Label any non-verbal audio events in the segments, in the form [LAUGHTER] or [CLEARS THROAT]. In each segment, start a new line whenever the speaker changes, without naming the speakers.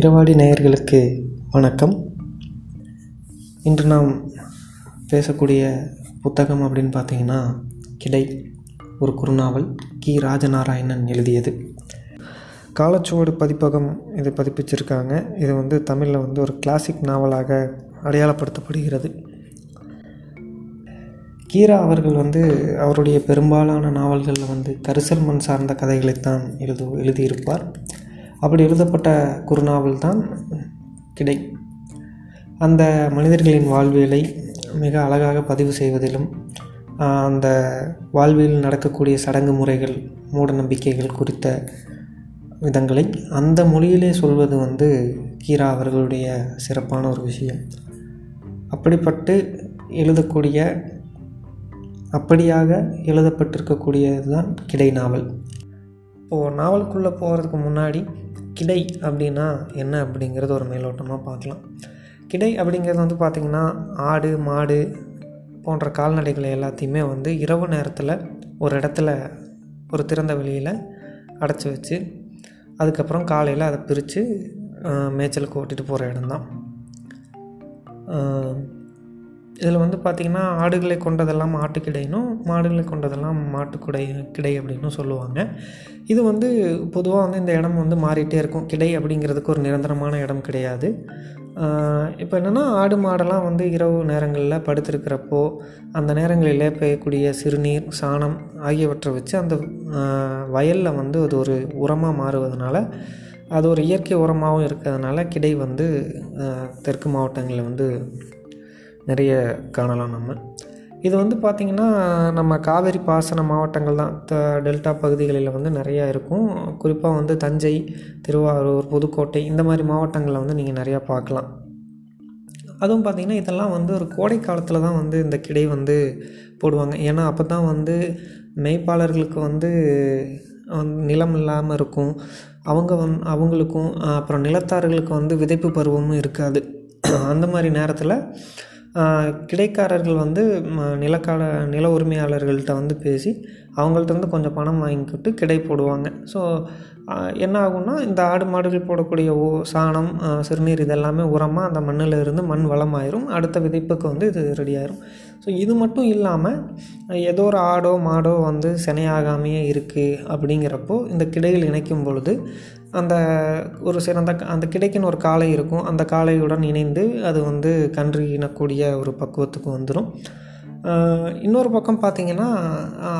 இரவாடி நேயர்களுக்கு வணக்கம். இன்று நாம் பேசக்கூடிய புத்தகம் அப்படின்னு பார்த்தீங்கன்னா கிடை ஒரு குறுநாவல் கி. ராஜநாராயணன் எழுதியது. காலச்சுவடு பதிப்பகம் இதை பதிப்பிச்சிருக்காங்க. இது வந்து தமிழில் வந்து ஒரு கிளாசிக் நாவலாக அடையாளப்படுத்தப்படுகிறது. கீரா அவர்கள் வந்து அவருடைய பெரும்பாலான நாவல்களில் வந்து கரிசல் மண் சார்ந்த கதைகளைத்தான் எழுது எழுதியிருப்பார். அப்படி எழுதப்பட்ட குறுநாவல் தான் கிடை அந்த மனிதர்களின் வாழ்வியலை மிக அழகாக பதிவு செய்வதிலும் அந்த வாழ்வியல் நடக்கக்கூடிய சடங்கு முறைகள் மூட நம்பிக்கைகள் குறித்த விதங்களை அந்த மொழியிலே சொல்வது வந்து கீரா அவர்களுடைய சிறப்பான ஒரு விஷயம். அப்படிப்பட்டு எழுதக்கூடிய அப்படியாக எழுதப்பட்டிருக்கக்கூடியது தான் கிடை நாவல் இப்போது நாவலுக்குள்ளே போகிறதுக்கு முன்னாடி கிடை அப்படின்னா என்ன அப்படிங்கிறது ஒரு மேலோட்டமாக பார்க்கலாம். கிடை அப்படிங்கிறது வந்து பார்த்திங்கன்னா ஆடு மாடு போன்ற கால்நடைகளை எல்லாத்தையுமே வந்து இரவு நேரத்தில் ஒரு இடத்துல ஒரு திறந்த வெளியில் அடைச்சி வச்சு அதுக்கப்புறம் காலையில் அதை பிரித்து மேய்ச்சலுக்கு ஓட்டிகிட்டு போகிற இடம்தான். இதில் வந்து பார்த்திங்கன்னா ஆடுகளை கொண்டதெல்லாம் ஆட்டுக்கிடையினும் மாடுகளை கொண்டதெல்லாம் மாட்டுக்குடை கிடை அப்படின்னு சொல்லுவாங்க. இது வந்து பொதுவாக வந்து இந்த இடம் வந்து மாறிட்டே இருக்கும். கிடை அப்படிங்கிறதுக்கு ஒரு நிரந்தரமான இடம் கிடையாது. இப்போ என்னென்னா ஆடு மாடெல்லாம் வந்து இரவு நேரங்களில் படுத்திருக்கிறப்போ அந்த நேரங்களில் பெய்யக்கூடிய சிறுநீர் சாணம் ஆகியவற்றை வச்சு அந்த வயலில் வந்து அது ஒரு உரமாக மாறுவதனால அது ஒரு இயற்கை உரமாகவும் இருக்கிறதுனால கிடை வந்து தெற்கு மாவட்டங்களில் வந்து நிறைய காணலாம் நம்ம. இது வந்து பார்த்திங்கன்னா நம்ம காவேரி பாசன மாவட்டங்கள் தான். த டெல்டா பகுதிகளில் வந்து நிறையா இருக்கும். குறிப்பாக வந்து தஞ்சை திருவாரூர் புதுக்கோட்டை இந்த மாதிரி மாவட்டங்களில் வந்து நீங்கள் நிறையா பார்க்கலாம். அதுவும் பார்த்திங்கன்னா இதெல்லாம் வந்து ஒரு கோடை காலத்தில் தான் வந்து இந்த கிடை வந்து போடுவாங்க. ஏன்னா அப்போ தான் வந்து மேய்ப்பாளர்களுக்கு வந்து நிலம் இல்லாமல் இருக்கும். அவங்க வந் அவங்களுக்கும் அப்புறம் நிலத்தார்களுக்கு வந்து விதைப்பு பருவமும் இருக்காது. அந்த மாதிரி நேரத்தில் கிடைக்காரர்கள் வந்து ம, நிலக்கால நில உரிமையாளர்கள்ட்ட வந்து பேசி அவங்கள்ட்ட வந்து கொஞ்சம் பணம் வாங்கிக்கிட்டு கிடை போடுவாங்க. ஸோ என்ன ஆகும்னா இந்த ஆடு மாடுகள் போடக்கூடிய ஓ சாணம் சிறுநீர் இதெல்லாமே உரமாக அந்த மண்ணில் இருந்து மண் வளமாயிரும். அடுத்த விதைப்புக்கு வந்து இது ரெடி ஆயிரும். ஸோ இது மட்டும் இல்லாமல் ஏதோ ஒரு ஆடோ மாடோ வந்து சினையாகாமையே இருக்குது அப்படிங்கிறப்போ இந்த கிடைகள் இணைக்கும் பொழுது அந்த ஒரு சிறந்த அந்த கிடைக்குன்னு ஒரு காளை இருக்கும். அந்த காளையுடன் இணைந்து அது வந்து கன்று இனக்கூடிய ஒரு பக்குவத்துக்கு வந்துடும் இன்னொரு பக்கம் பார்த்திங்கன்னா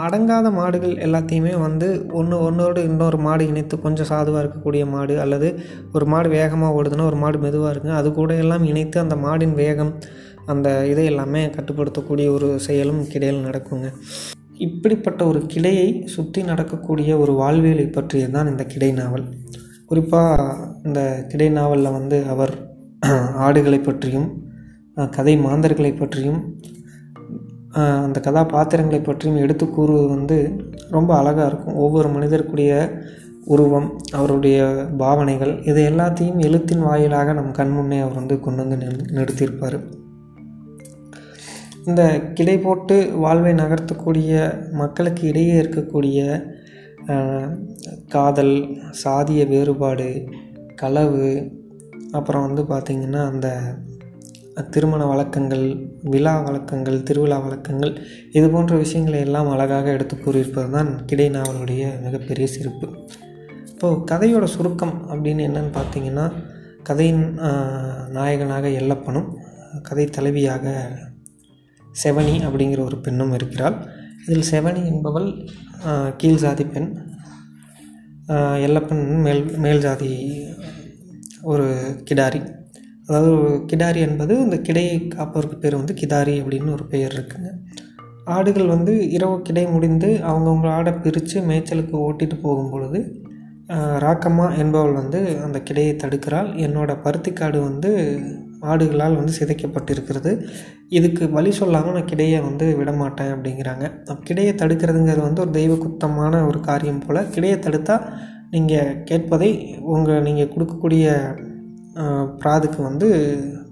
அடங்காத மாடுகள் எல்லாத்தையுமே வந்து ஒன்று ஒன்றோடு இன்னொரு மாடு இணைத்து கொஞ்சம் சாதுவாக இருக்கக்கூடிய மாடு அல்லது ஒரு மாடு வேகமாக ஓடுதுன்னா ஒரு மாடு மெதுவாக இருக்குங்க அது கூட எல்லாம் இணைத்து அந்த மாடின் வேகம் அந்த இதை எல்லாமே கட்டுப்படுத்தக்கூடிய ஒரு செயலும் கிடையில் நடக்குங்க. இப்படிப்பட்ட ஒரு கிளையை சுற்றி நடக்கக்கூடிய ஒரு வாழ்வியலை பற்றியது தான் இந்த கிடை நாவல். குறிப்பாக இந்த கிடை நாவலில் வந்து அவர் ஆடுகளை பற்றியும் கதை மாந்தர்களை பற்றியும் அந்த கதாபாத்திரங்களை பற்றியும் எடுத்து கூறுவது வந்து ரொம்ப அழகாக இருக்கும். ஒவ்வொரு மனிதருக்குடைய உருவம் அவருடைய பாவனைகள் இது எல்லாத்தையும் எழுத்தின் வாயிலாக நம் கண் முன்னே அவர் வந்து கொண்டு வந்து நிறுத்தியிருப்பார். இந்த கிடை போட்டு வாழ்வை நகர்த்தக்கூடிய மக்களுக்கு இடையே இருக்கக்கூடிய காதல் சாதிய வேறுபாடு களவு அப்புறம் வந்து பார்த்திங்கன்னா அந்த திருமண வழக்கங்கள் விழா வழக்கங்கள் திருவிழா வழக்கங்கள் இது போன்ற விஷயங்களை எல்லாம் அழகாக எடுத்து கூறியிருப்பது தான் கிடை நாவலுடைய மிகப்பெரிய சிறப்பு. இப்போது கதையோட சுருக்கம் அப்படின்னு என்னன்னு பார்த்தீங்கன்னா கதையின் நாயகனாக எல்லப்பனும் கதை தலைவியாக செவனி அப்படிங்கிற ஒரு பெண்ணும் இருக்கிறாள். இதில் செவனி என்பவள் கீழ் ஜாதி பெண். எல்லப்பன் மேல் மேல் ஜாதி ஒரு கிடாரி. அதாவது கிடாரி என்பது இந்த கிடையை காப்பவருக்கு பேர் வந்து கிதாரி அப்படின்னு ஒரு பெயர் இருக்குங்க. ஆடுகள் வந்து இரவு கிடை முடிந்து அவங்கவுங்க ஆடை பிரித்து மேய்ச்சலுக்கு ஓட்டிட்டு போகும் பொழுது ராக்கம்மா என்பவள் வந்து அந்த கிடையை தடுக்கிறாள். என்னோட பருத்திக்காடு வந்து ஆடுகளால் வந்து சிதைக்கப்பட்டிருக்கிறது. இதுக்கு வழி சொல்லாமல் நான் கிடையை வந்து விடமாட்டேன் அப்படிங்கிறாங்க. கிடையை தடுக்கிறதுங்கிறது வந்து ஒரு தெய்வ குத்தமான ஒரு காரியம் போல். கிடையை தடுத்தால் நீங்கள் கேட்பதை உங்கள் நீங்கள் கொடுக்கக்கூடிய பிராதுக்கு வந்து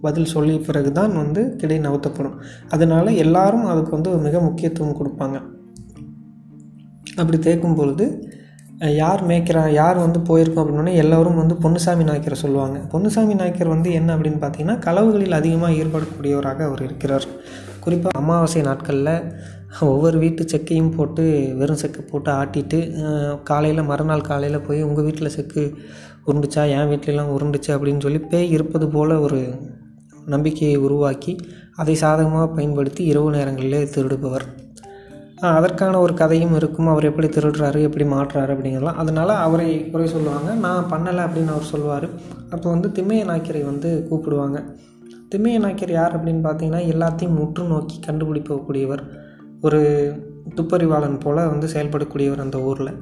பதில் சொல்லிய பிறகு தான் வந்து கிடை நவுத்தப்படும். அதனால் எல்லாரும் அதுக்கு வந்து மிக முக்கியத்துவம் கொடுப்பாங்க. அப்படி தேய்க்கும் பொழுது யார் மேய்க்கிறா யார் வந்து போயிருக்கோம் அப்படின்னோடனே எல்லோரும் வந்து பொன்னுசாமி நாயக்கரை சொல்லுவாங்க. பொன்னுசாமி நாயக்கர் வந்து என்ன அப்படின்னு பார்த்தீங்கன்னா களவுகளில் அதிகமாக ஈடுபடக்கூடியவராக அவர் இருக்கிறார். குறிப்பாக அமாவாசை நாட்களில் ஒவ்வொரு வீட்டு செக்கையும் போட்டு வெறும் செக்கு போட்டு ஆட்டிட்டு காலையில் மறுநாள் காலையில் போய் உங்கள் வீட்டில் செக்கு உருண்டுச்சா? என் வீட்டிலலாம் உருண்டுச்சு அப்படின்னு சொல்லி பேய் இருப்பது போல் ஒரு நம்பிக்கையை உருவாக்கி அதை சாதகமாக பயன்படுத்தி இரவு நேரங்களிலே திருடுபவர். அதற்கான ஒரு கதையும் இருக்கும். அவர் எப்படி திருடுறாரு எப்படி மாற்றுறாரு அப்படிங்கிறலாம் அதனால் அவரை குறை சொல்லுவாங்க. நான் பண்ணலை அப்படின்னு அவர் சொல்லுவார். அப்போ வந்து திம்மைய நாய்க்கரை வந்து கூப்பிடுவாங்க. திம்மைய நாய்க்கர் யார் அப்படின்னு பார்த்தீங்கன்னா எல்லாத்தையும் முற்று நோக்கி கண்டுபிடிப்பக்கூடியவர். ஒரு துப்பறிவாளன் போல் வந்து செயல்படக்கூடியவர் அந்த ஊரில்.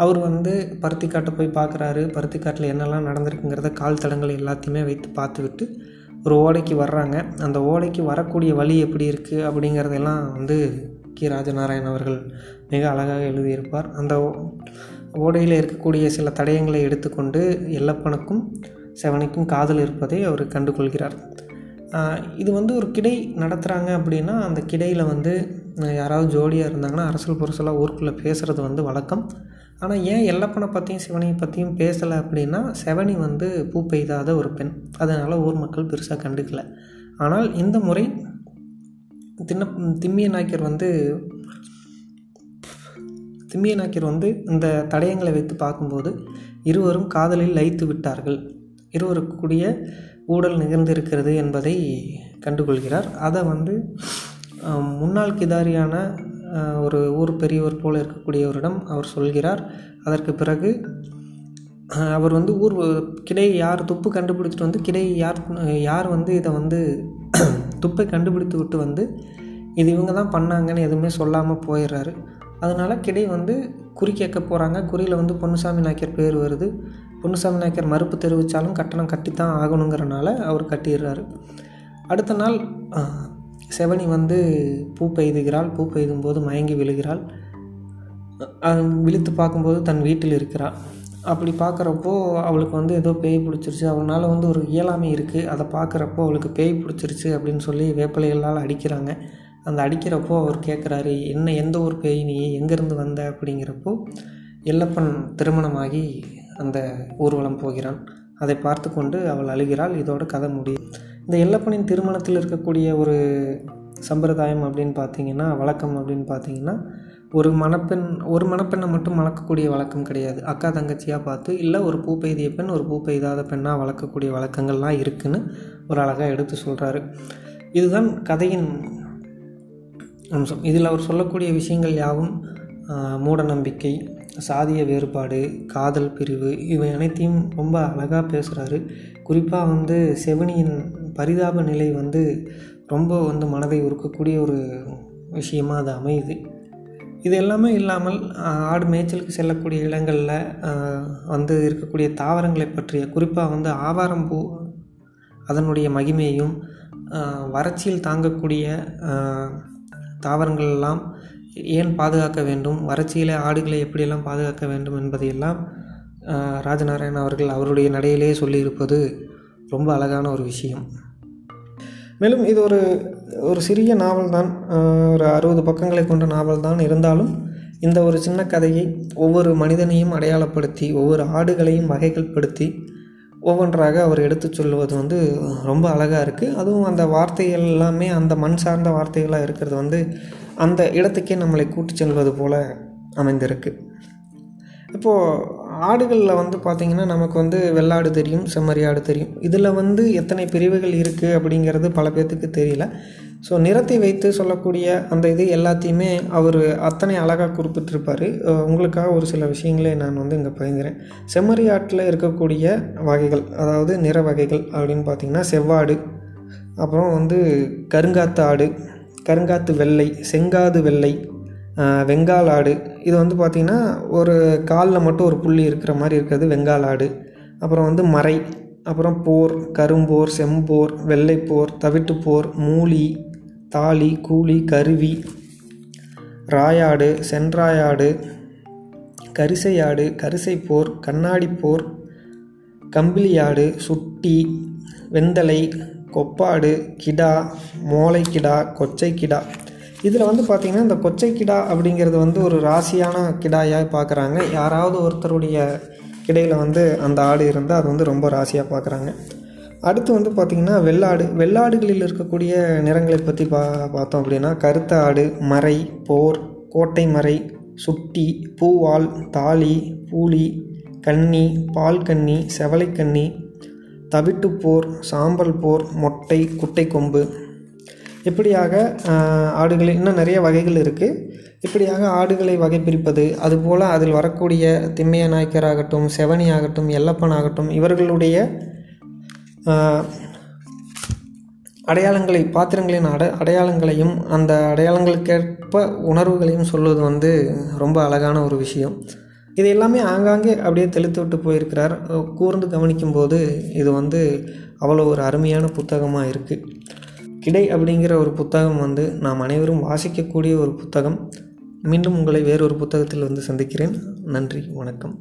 அவர் வந்து பருத்திக்காட்டை போய் பார்க்குறாரு. பருத்திக்காட்டில் என்னெல்லாம் நடந்திருக்குங்கிறத கால் தடங்கள் எல்லாத்தையுமே வைத்து பார்த்துவிட்டு ஒரு ஓடைக்கு வர்றாங்க. அந்த ஓடைக்கு வரக்கூடிய வழி எப்படி இருக்குது அப்படிங்கிறதெல்லாம் வந்து கி. ராஜநாராயண் அவர்கள் மிக அழகாக எழுதியிருப்பார். அந்த ஓ- ஓடையில் இருக்கக்கூடிய சில தடயங்களை எடுத்துக்கொண்டு எல்லப்பனுக்கும் செவனுக்கும் காதல் இருப்பதை அவர் கண்டுகொள்கிறார். இது வந்து ஒரு கிடை நடத்துகிறாங்க அப்படின்னா அந்த கிடையில் வந்து யாராவது ஜோடியாக இருந்தாங்கன்னா அரசல் புரசலாக ஊருக்குள்ளே பேசுகிறது வந்து வழக்கம். ஆனால் ஏன் எல்லப்பனை பற்றியும் சிவனையை பற்றியும் பேசலை அப்படின்னா செவனி வந்து பூ பெய்தாத ஒரு பெண். அதனால் ஊர் மக்கள் பெருசாக கண்டுக்கல. ஆனால் இந்த முறை தின்ன திம்மிய நாயக்கர் வந்து திம்மிய நாயக்கர் வந்து இந்த தடயங்களை வைத்து பார்க்கும்போது இருவரும் காதலில் லயித்து விட்டார்கள். இருவருக்கூடிய ஊடல் நிகழ்ந்திருக்கிறது என்பதை கண்டுகொள்கிறார். அதை வந்து முன்னாள் கிதாரியான ஒரு ஊர் பெரியவர் போல இருக்கக்கூடியவரிடம் அவர் சொல்கிறார். அதற்கு பிறகு அவர் வந்து ஊர் கிடை யார் துப்பு கண்டுபிடிச்சிட்டு வந்து கிடை யார் யார் வந்து இதை வந்து [CLEARS THROAT] துப்பை கண்டுபிடித்து விட்டு வந்து இது இவங்க தான் பண்ணாங்கன்னு எதுவுமே சொல்லாமல் போயிடுறாரு. அதனால கிடை வந்து குறி கேட்க போகிறாங்க குறியில் வந்து பொன்னுசாமி நாயக்கர் பேர் வருது. பொன்னுசாமி நாயக்கர் மறுப்பு தெரிவித்தாலும் கட்டணம் கட்டித்தான் ஆகணுங்கிறனால அவர் கட்டிடுறாரு. அடுத்த நாள் செவனி வந்து பூ பெய்துகிறாள். பூ பெய்தும் போது மயங்கி விழுகிறாள். விழித்து பார்க்கும்போது தன் வீட்டில் இருக்கிறாள். அப்படி பார்க்குறப்போ அவளுக்கு வந்து ஏதோ பேய் பிடிச்சிருச்சு. அவனால் வந்து ஒரு இயலாமை இருக்குது அதை பார்க்குறப்போ அவளுக்கு பேய் பிடிச்சிருச்சு அப்படின்னு சொல்லி வேப்பிலைகளால் அடிக்கிறாங்க. அந்த அடிக்கிறப்போ அவர் கேட்குறாரு என்ன எந்த ஊர் பேய் நீ? எங்கேருந்து வந்த? அப்படிங்கிறப்போ எல்லப்பன் திருமணமாகி அந்த ஊர்வலம் போகிறான். அதை பார்த்து கொண்டு அவள் அழுகிறாள். இதோட கதை முடியும் இந்த எல்லப்பனின் திருமணத்தில் இருக்கக்கூடிய ஒரு சம்பிரதாயம் அப்படின்னு பார்த்தீங்கன்னா வழக்கம் அப்படின்னு பார்த்தீங்கன்னா ஒரு மணப்பெண் ஒரு மணப்பெண்ணை மட்டும் வளர்க்கக்கூடிய வழக்கம் கிடையாது. அக்கா தங்கச்சியாக பார்த்து இல்லை ஒரு பூ பெய்திய பெண் ஒரு பூ பெய்தாத பெண்ணாக வளர்க்கக்கூடிய வழக்கங்கள்லாம் இருக்குன்னு ஒரு அழகாக எடுத்து சொல்கிறாரு இதுதான் கதையின் அம்சம். இதில் அவர் சொல்லக்கூடிய விஷயங்கள் யாவும் மூடநம்பிக்கை சாதிய வேறுபாடு காதல் பிரிவு இவை அனைத்தையும் ரொம்ப அழகாக பேசுகிறாரு குறிப்பாக வந்து செவனியின் பரிதாப நிலை வந்து ரொம்ப வந்து மனதை உருக்கக்கூடிய ஒரு விஷயமாக அது அமையுது. இது எல்லாமே இல்லாமல் ஆடு மேய்ச்சலுக்கு செல்லக்கூடிய இடங்களில் வந்து இருக்கக்கூடிய தாவரங்களை பற்றிய குறிப்பாக வந்து ஆவாரம்பூ அதனுடைய மகிமையும் வறட்சியில் தாங்கக்கூடிய தாவரங்கள் எல்லாம் ஏன் பாதுகாக்க வேண்டும்? வறட்சியில் ஆடுகளை எப்படியெல்லாம் பாதுகாக்க வேண்டும் என்பதையெல்லாம் ராஜநாராயண் ராஜநாராயணன் அவர்கள் அவருடைய நடையிலேயே சொல்லியிருப்பது ரொம்ப அழகான ஒரு விஷயம். மேலும் இது ஒரு ஒரு சிறிய நாவல் தான். ஒரு அறுபது பக்கங்களை கொண்ட நாவல் தான். இருந்தாலும் இந்த ஒரு சின்ன கதையை ஒவ்வொரு மனிதனையும் அடையாளப்படுத்தி ஒவ்வொரு ஆடுகளையும் வகைகள்படுத்தி ஒவ்வொன்றாக அவர் எடுத்துச் சொல்லுவது வந்து ரொம்ப அழகாக இருக்குது அதுவும் அந்த வார்த்தைகள் எல்லாமே அந்த மண் சார்ந்த வார்த்தைகளாக இருக்கிறது வந்து அந்த இடத்துக்கே நம்மளை கூட்டி செல்வது போல் அமைந்திருக்கு. இப்போது ஆடுகளில் வந்து பார்த்திங்கன்னா நமக்கு வந்து வெள்ளாடு தெரியும் செம்மறி ஆடு தெரியும். இதில் வந்து எத்தனை பிரிவுகள் இருக்குது அப்படிங்கிறது பல பேர்த்துக்கு தெரியல. ஸோ நிறத்தை வைத்து சொல்லக்கூடிய அந்த இது எல்லாத்தையுமே அவர் அத்தனை அழகாக குறிப்பிட்டிருப்பார். உங்களுக்காக ஒரு சில விஷயங்களை நான் வந்து இங்கே பகிர்ந்துறேன் செம்மறி ஆட்டில் இருக்கக்கூடிய வகைகள் அதாவது நிற வகைகள் அப்படின்னு பார்த்திங்கன்னா செவ்வாடு அப்புறம் வந்து கருங்காத்து ஆடு கருங்காத்து வெள்ளை செங்காது வெள்ளை வெங்கால் ஆடு. இது வந்து பார்த்திங்கன்னா ஒரு காலில் மட்டும் ஒரு புள்ளி இருக்கிற மாதிரி இருக்கிறது வெங்கால் ஆடு. அப்புறம் வந்து மறை அப்புறம் போர் கரும்போர் செம்போர் வெள்ளைப்போர் தவிட்டுப்போர் மூலி தாலி கூலி கருவி ராயாடு சென்றாயாடு கரிசையாடு கரிசைப்போர் கண்ணாடிப்போர் கம்பிளியாடு சுட்டி வெந்தலை கொப்பாடு கிடா மோளைக்கிடா கிடா கொச்சை கிடா இதில் வந்து பார்த்திங்கன்னா இந்த கொச்சை கிடா அப்படிங்கிறது வந்து ஒரு ராசியான கிடாயாக பார்க்குறாங்க யாராவது ஒருத்தருடைய கிடையில் வந்து அந்த ஆடு இருந்தால் அது வந்து ரொம்ப ராசியாக பார்க்குறாங்க அடுத்து வந்து பார்த்திங்கன்னா வெள்ளாடு. வெள்ளாடுகளில் இருக்கக்கூடிய நிறங்களை பற்றி பா பார்த்தோம் அப்படின்னா கருத்த ஆடு மறை போர் கோட்டை மறை சுட்டி பூவால் தாலி பூலி கன்னி பால் கன்னி செவலைக்கன்னி தவிட்டுப்போர் சாம்பல் போர் மொட்டை குட்டை கொம்பு. இப்படியாக ஆடுகளில் இன்னும் நிறைய வகைகள் இருக்குது இப்படியாக ஆடுகளை வகை பிரிப்பது அதுபோல் அதில் வரக்கூடிய திம்மைய நாய்க்கர் ஆகட்டும் செவனி ஆகட்டும் எல்லப்பன் ஆகட்டும் இவர்களுடைய அடையாளங்களை பாத்திரங்களின் அட அடையாளங்களையும் அந்த அடையாளங்களுக்கேற்ப உணர்வுகளையும் சொல்வது வந்து ரொம்ப அழகான ஒரு விஷயம். இது எல்லாமே ஆங்காங்கே அப்படியே தெளித்து விட்டு போயிருக்கிறார். கூர்ந்து கவனிக்கும்போது இது வந்து அவ்வளோ ஒரு அருமையான புத்தகமாக இருக்குது கிடை அப்படிங்கிற ஒரு புத்தகம் வந்து நாம் அனைவரும் வாசிக்கக்கூடிய ஒரு புத்தகம். மீண்டும் உங்களை வேறொரு புத்தகத்தில் வந்து சந்திக்கிறேன். நன்றி வணக்கம்.